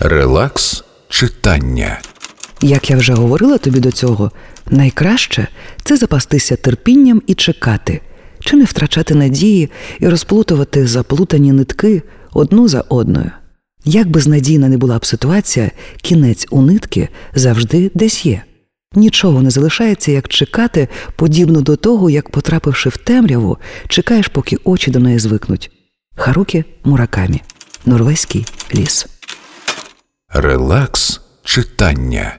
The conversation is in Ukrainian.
Релакс читання. Як я вже говорила тобі до цього, найкраще це запастися терпінням і чекати, чи не втрачати надії і розплутувати заплутані нитки одну за одною. Як безнадійна не була б ситуація, кінець у нитки завжди десь є. Нічого не залишається, як чекати, подібно до того, як, потрапивши в темряву, чекаєш, поки очі до неї звикнуть. Харукі Муракамі. Норвезький ліс. Релакс читання.